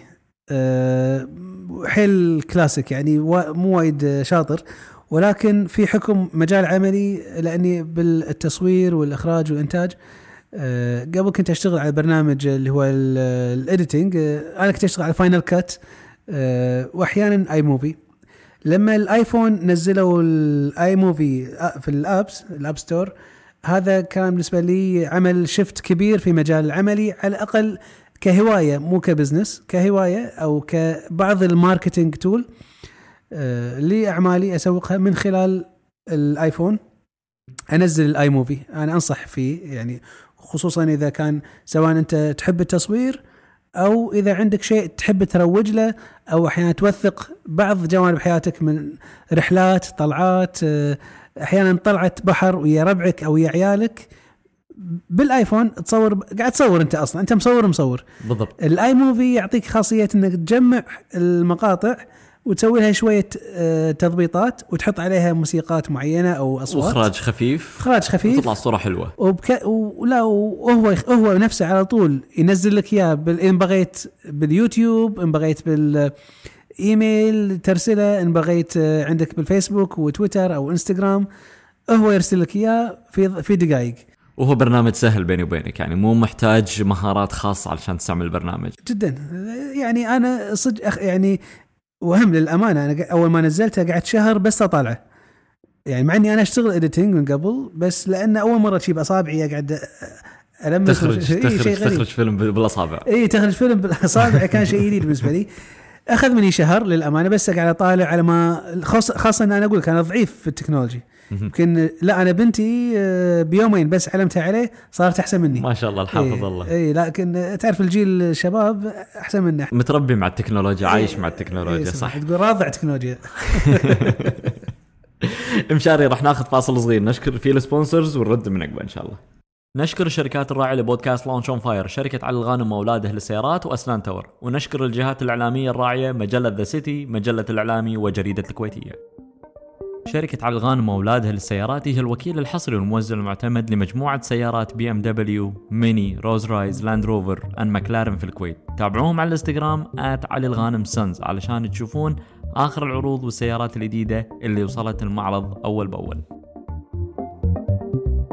حيل كلاسيك يعني مو وايد شاطر ولكن في حكم مجال عملي لأني بالتصوير والإخراج والإنتاج أه قبل كنت أشتغل على برنامج اللي هو ال editing أه أنا كنت أشتغل على Final Cut وأحيانا iMovie لما ال iPhone نزلوا ال iMovie في ال apps ال App Store هذا كان بالنسبة لي عمل shift كبير في مجال العملي على الأقل كهواية مو ك business كهواية أو كبعض ال marketing tool آه، لأعمالي أسوقها من خلال ال iPhone. أنزل ال iMovie أنا أنصح فيه يعني خصوصا إذا كان سواء أنت تحب التصوير أو إذا عندك شيء تحب تروج له أو أحيانا توثق بعض جوانب حياتك من رحلات طلعات آه، أحيانا طلعة بحر ويا ربعك أو ويا عيالك. بال iPhone تصور قاعد تصور انت أصلا انت مصور مصور. بالضبط. ال iMovie يعطيك خاصية انك تجمع المقاطع وتسوي لها شوية آه، تضبيطات وتحط عليها موسيقات معينة أو أصوات. وإخراج خفيف. إخراج خفيف. تطلع الصورة حلوة. وبك... ولا وهو هو نفسه على طول ينزل لك إياه بال... إن بغيت باليوتيوب إن بغيت بال ايميل ترسله إن بغيت آه، عندك بالفيسبوك وتويتر أو إنستغرام هو يرسل لك إياه في في دقائق وهو برنامج سهل بيني وبينك يعني مو محتاج مهارات خاصة علشان تستعمل البرنامج. جدا. يعني أنا صدق يعني وهم للأمانة أنا أول ما نزلته قعدت شهر بس أطالعه. يعني مع إني أنا أشتغل editing من قبل بس لأن أول مرة تجيب اصابعي أقعد ألمس تخرج إيه تخرج, تخرج فيلم بالأصابع. اي تخرج فيلم بالأصابع كان شيء جديد بالنسبة لي. أخذ مني شهر للأمانة بس قاعد أطالع على ما خاصة إن أنا أقول لك أنا ضعيف في ال technology. يمكن لا أنا بنتي آه، بيومين بس علمتها عليه صارت أحسن مني. ما شاء الله الحافظ إيه الله. اي لكن تعرف الجيل الشباب أحسن منا متربي مع التكنولوجيا إيه عايش مع التكنولوجيا إيه صح. تقول راضع تكنولوجيا *laughs* مشاري راح ناخذ فاصل صغير. نشكر فيه ال sponsors ونرد من عقبه إن شاء الله. نشكر الشركات الراعية لبودكاست Launch on Fire شركة علي الغانم وأولاده للسيارات وأسنان تاور ونشكر الجهات الإعلامية الراعية مجلة The City مجلة الإعلامي وجريدة الكويتية. شركة علي الغانم وأولادها للسيارات هي الوكيل الحصري والموزع المعتمد لمجموعة سيارات BMW، MINI، Rolls-Royce، Land Rover، and McLaren في الكويت. تابعوهم على الإنستغرام علي الغانم Sons علشان تشوفون آخر العروض والسيارات الجديدة اللي وصلت المعرض أول بأول.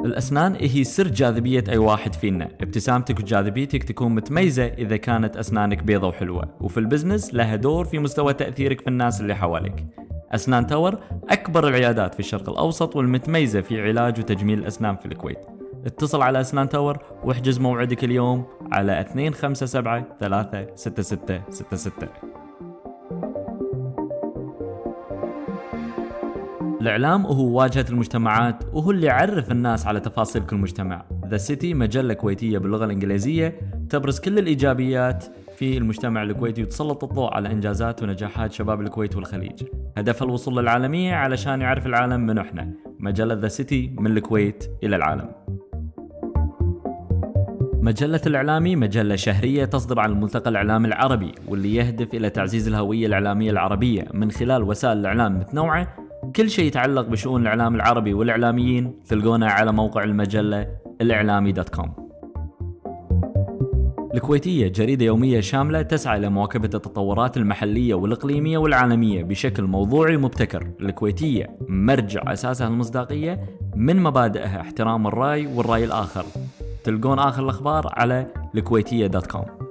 الأسنان هي سر جاذبية أي واحد فينا. ابتسامتك وجاذبيتك تكون متميزة إذا كانت أسنانك بيضة وحلوة. وفي ال business لها دور في مستوى تأثيرك في الناس اللي حواليك. أسنان تاور أكبر العيادات في الشرق الأوسط والمتميزة في علاج وتجميل الأسنان في الكويت. اتصل على أسنان تاور واحجز موعدك اليوم على 257 36666 الإعلام هو واجهة المجتمعات وهو اللي يعرف الناس على تفاصيل كل مجتمع. The City مجلة كويتية باللغة الإنجليزية تبرز كل الإيجابيات في المجتمع الكويتي وتسلط الضوء على إنجازات ونجاحات شباب الكويت والخليج. هدفها الوصول للعالمية علشان يعرف العالم من إحنا. مجلة The City من الكويت إلى العالم. مجلة الإعلامي مجلة شهرية تصدر عن الملتقى الإعلامي العربي واللي يهدف إلى تعزيز الهوية الإعلامية العربية من خلال وسائل الإعلام متنوعة كل شيء يتعلق بشؤون الإعلام العربي والإعلاميين تلقونه على موقع المجلة الإعلامي دوت كوم. الكويتية جريدة يومية شاملة تسعى إلى مواكبة التطورات المحلية والإقليمية والعالمية بشكل موضوعي ومبتكر الكويتية مرجع أساسها المصداقية من مبادئها احترام الرأي والرأي الآخر. تلقون آخر الأخبار على الكويتية dot com.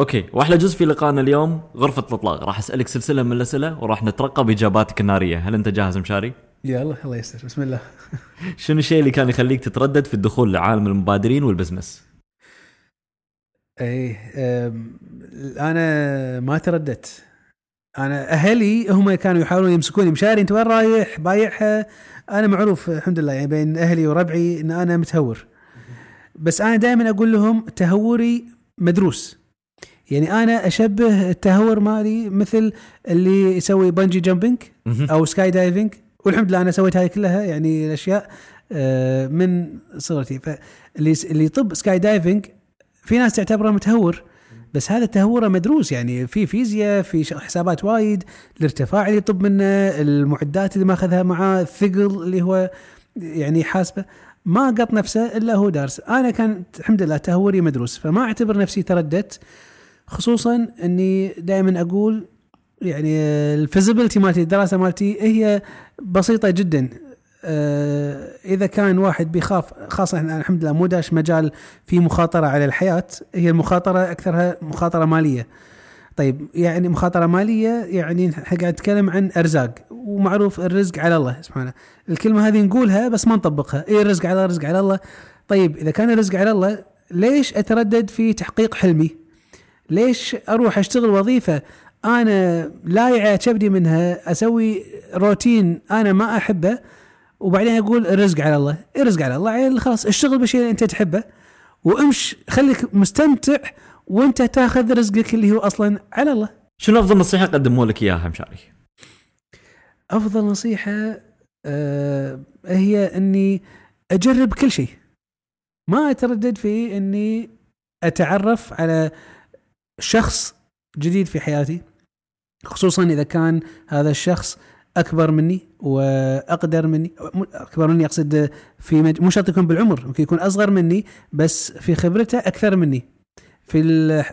Okay وأحلى جزء في لقائنا اليوم غرفة الإطلاق راح أسألك سلسلة من الأسئلة وراح نترقب اجاباتك النارية هل أنت جاهز مشاري؟ يلا الله يستر بسم الله. *laughs* شنو الشيء اللي كان يخليك تتردد في الدخول لعالم المبادرين وال business؟ اي أم، أنا ما ترددت. أنا أهلي هم كانوا يحاولون يمسكوني. مشاري أنت وين رايح؟ بايعها؟ أنا معروف الحمد لله يعني بين أهلي وربعي إن أنا متهور. بس أنا دائما أقول لهم تهوري مدروس. يعني أنا أشبه التهور مالي مثل اللي يسوي bungee jumping أو skydiving والحمد لله أنا سويت هاي كلها يعني الأشياء آه، من صغرتي. فاللي اللي يطب skydiving في ناس تعتبره متهور بس هذا تهوره مدروس. يعني في فيزياء في حسابات وايد الارتفاع اللي يطب منه المعدات اللي ماخذها معاه الثقل اللي هو يعني حاسبه. ما قط نفسه إلا هو دارس. أنا كان الحمد لله تهوري مدروس. فما أعتبر نفسي ترددت. خصوصا إني دائما أقول يعني ال feasibility مالتي الدراسة مالتي هي بسيطة جدا. آه، إذا كان واحد بيخاف خاصة إحنا الحمد لله مو داش مجال في مخاطرة على الحياة هي المخاطرة أكثرها مخاطرة مالية. طيب يعني مخاطرة مالية يعني إحنا قاعد نتكلم عن أرزاق ومعروف الرزق على الله سبحانه. الكلمة هذه نقولها بس ما نطبقها. إيه الرزق على الله؟ الرزق على الله. طيب إذا كان الرزق على الله ليش أتردد في تحقيق حلمي؟ ليش أروح أشتغل وظيفة؟ أنا لايعة كبدي منها أسوي روتين أنا ما أحبه وبعدين أقول الرزق على الله الرزق على الله عيل خلاص اشتغل بالشيء اللي أنت تحبه وامش خليك مستمتع وأنت تاخذ رزقك اللي هو أصلا على الله. شنو أفضل نصيحة قدموا لك إياها مشاري؟ أفضل نصيحة آه هي إني أجرب كل شيء. ما أتردد في إني أتعرف على شخص جديد في حياتي خصوصا إذا كان هذا الشخص أكبر مني وأقدر مني أكبر مني أقصد في مج... مو شرط يكون بالعمر ممكن يكون أصغر مني بس في خبرته أكثر مني في ال...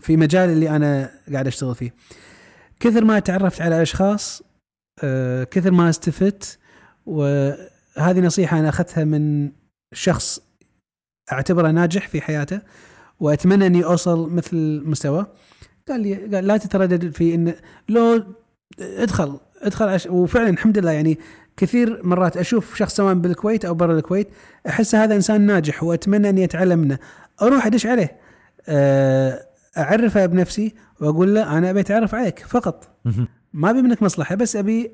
في مجال اللي أنا قاعد أشتغل فيه. كثر ما تعرفت على أشخاص آه، كثر ما استفدت وهذه نصيحة أنا أخذتها من شخص أعتبره ناجح في حياته. وأتمنى إني أوصل مثل مستوى. قال لي قال لا تتردد في ان لو ادخل ادخل عش... وفعلا الحمد لله يعني كثير مرات أشوف شخص سواء بالكويت أو برا الكويت أحس هذا إنسان ناجح وأتمنى إني أتعلم منه. أروح أدش عليه. آه، أعرفه بنفسي وأقول له أنا أبي أتعرف عليك فقط. ما أبي منك مصلحة بس أبي.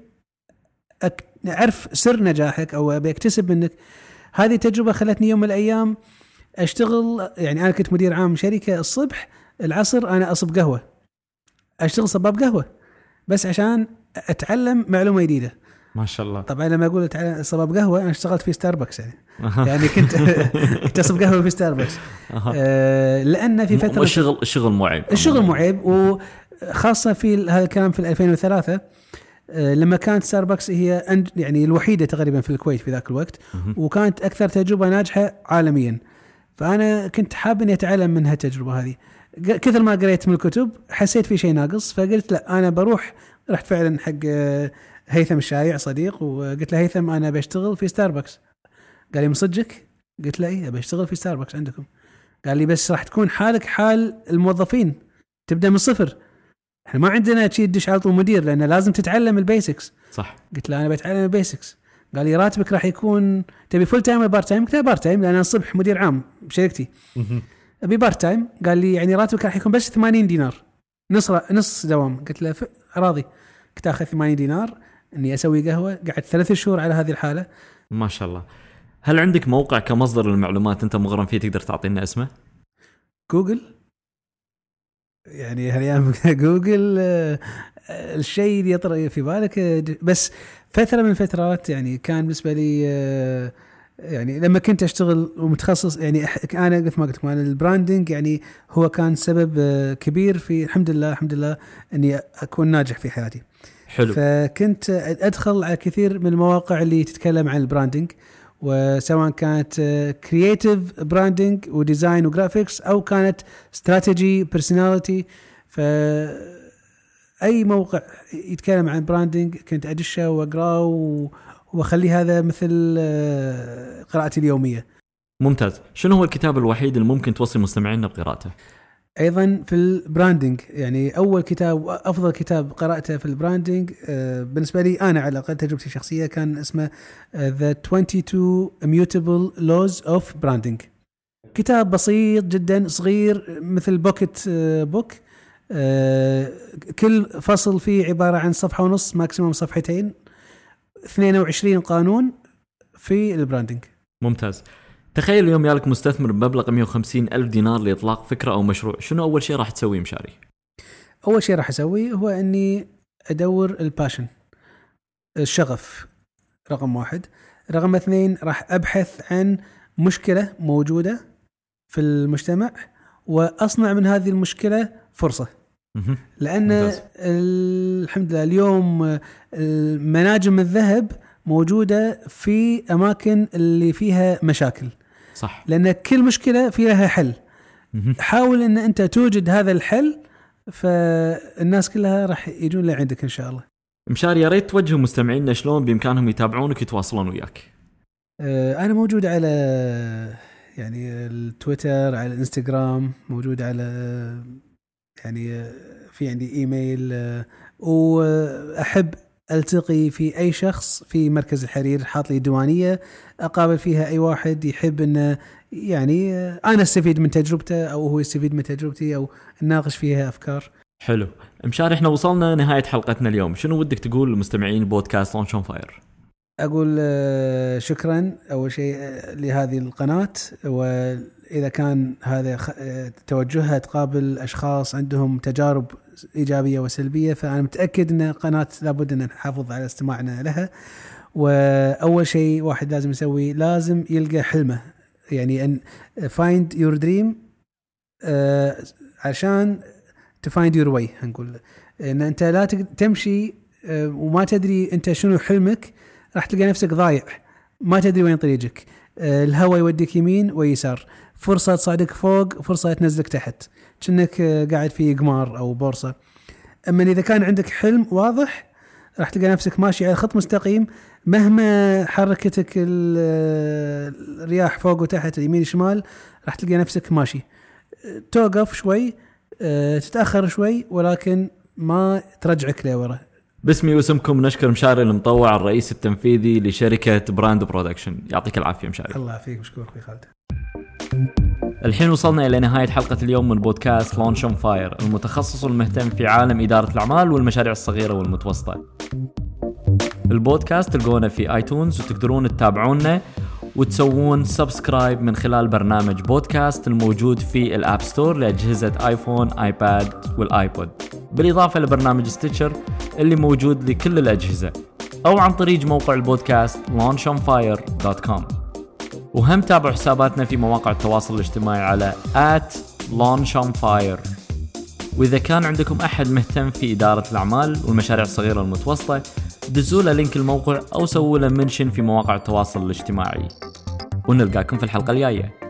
أعرف سر نجاحك أو أبي أكتسب منك. هذه تجربة خلتني يوم من الأيام أشتغل يعني أنا كنت مدير عام شركة الصبح العصر أنا أصب قهوة. أشتغل صباب قهوة بس عشان أتعلم معلومة جديدة. ما شاء الله. طبعا لما أقول أتعلم صباب قهوة أنا اشتغلت في ستاربكس يعني. يعني كنت *laughs* كنت أصب قهوة في ستاربكس آه لأن في فترة الشغل الشغل مو عيب الشغل مو عيب وخاصه في هذا الكلام في 2003 آه، لما كانت ستاربكس هي يعني الوحيدة تقريبا في الكويت في ذاك الوقت. وكانت أكثر تجربة ناجحة عالميا. فأنا كنت حاب إني أتعلم من هالتجربه هذه. كثر ما قريت من الكتب حسيت في شيء ناقص فقلت لا أنا بروح رحت فعلا حق آه، هيثم الشايع صديق وقلت له هيثم أنا بشتغل في ستاربكس قال لي من صدقك؟ قلت له اي بشتغل في ستاربكس عندكم. قال لي بس راح تكون حالك حال الموظفين تبدأ من الصفر إحنا ما عندنا شيء تدش على طول مدير لأن لازم تتعلم ال basics صح. قلت له أنا بتعلم ال basics قال لي راتبك راح يكون تبي full time ولا part time؟ قلت له part time لأن أنا الصبح مدير عام بشركتي. أبي part time قال لي يعني راتبك راح يكون بس 80 دينار. نص نص دوام. قلت له راضي. كنت آخذ 80 دينار إني أسوي قهوة. قعدت ثلاث شهور على هذه الحالة. ما شاء الله. هل عندك موقع كمصدر للمعلومات أنت مغرم فيه تقدر تعطينا اسمه؟ جوجل؟ يعني هالأيام *laughs* جوجل آه، الشيء اللي يطرأ في بالك آه، بس فترة من الفترات يعني كان بالنسبة لي آه، يعني لما كنت أشتغل ومتخصص يعني أنا مثل ما قلت لكم أنا ال branding يعني هو كان سبب آه، كبير في الحمد لله الحمد لله إني أكون ناجح في حياتي. حلو. فكنت أدخل على كثير من المواقع اللي تتكلم عن ال branding وسواء كانت creative branding و design و graphics أو كانت strategy personality ف أي موقع يتكلم عن branding كنت أدشه وأقرأه واخليه هذا مثل آه، قراءتي اليومية. ممتاز، شنو هو الكتاب الوحيد اللي ممكن توصي مستمعينا بقراءته؟ أيضا في ال branding يعني أول كتاب افضل كتاب قرأته في ال branding آه، بالنسبة لي أنا على الأقل تجربتي الشخصية كان اسمه The 22 immutable laws of branding كتاب بسيط جدا صغير مثل pocket book آه، كل فصل فيه عبارة عن صفحة ونص maximum صفحتين 22 قانون في ال branding ممتاز. تخيل اليوم يالك مستثمر بمبلغ 150 ألف دينار لإطلاق فكرة أو مشروع شنو أول شيء راح تسويه مشاري؟ أول شيء راح أسويه هو أني أدور الباشن الشغف رقم واحد. رقم اثنين راح أبحث عن مشكلة موجودة في المجتمع وأصنع من هذه المشكلة فرصة. لأن الحمد لله اليوم مناجم الذهب موجودة في أماكن اللي فيها مشاكل. صح. لأن كل مشكلة في لها حل حاول إن أنت توجد هذا الحل فالناس كلها راح يجون لعندك إن شاء الله. مشاري يا ريت توجه مستمعينا شلون بإمكانهم يتابعونك ويتواصلون وياك. آه، أنا موجود على يعني التويتر على الإنستغرام موجود على يعني في عندي إيميل وأحب ألتقي في أي شخص في مركز الحرير حاط لي ديوانيه أقابل فيها أي واحد يحب إنه يعني أنا أستفيد من تجربته أو هو يستفيد من تجربتي أو نناقش فيها أفكار. حلو، مشاري إحنا وصلنا نهاية حلقتنا اليوم، شنو ودك تقول للمستمعين البودكاست Launch on Fire؟ أقول آه، شكرا أول شيء آه، لهذه القناة وإذا كان هذا آه، توجهها تقابل أشخاص عندهم تجارب إيجابية وسلبية فأنا متأكد إن قناة لابد إن نحافظ على استماعنا لها. وأول شيء واحد لازم يسوي لازم يلقى حلمه. يعني أن find your dream عشان to find your way نقول إن أنت لا تمشي وما تدري أنت شنو حلمك راح تلقى نفسك ضايع. ما تدري وين طريقك. آه، الهواء يوديك يمين ويسار. فرصة تصعدك فوق فرصة تنزلك تحت. كأنك آه، قاعد في قمار أو بورصة. أما إذا كان عندك حلم واضح راح تلقى نفسك ماشي على خط مستقيم. مهما حركتك آه، الرياح فوق وتحت اليمين شمال راح تلقى نفسك ماشي. توقف شوي تتأخر شوي ولكن ما ترجعك لورا. باسمي واسمكم نشكر مشاري المطوع الرئيس التنفيذي لشركة Brand Production. يعطيك العافية مشاري. الله يعافيك مشكور أخوي خالد. الحين وصلنا إلى نهاية حلقة اليوم من بودكاست Launch on Fire المتخصص والمهتم في عالم إدارة الأعمال والمشاريع الصغيرة والمتوسطة. البودكاست تلقونه في iTunes وتقدرون تتابعونا وتسوون subscribe من خلال برنامج بودكاست الموجود في ال App Store لأجهزة iPhone iPad وال iPod. بالإضافة لبرنامج Stitcher اللي موجود لكل الأجهزة أو عن طريق موقع البودكاست launchonfire.com وهم تابعوا حساباتنا في مواقع التواصل الاجتماعي على @launchonfire. وإذا كان عندكم أحد مهتم في إدارة الأعمال والمشاريع الصغيرة والمتوسطة دزوا له لينك الموقع أو سووا له منشن في مواقع التواصل الاجتماعي. ونلقاكم في الحلقة الجاية.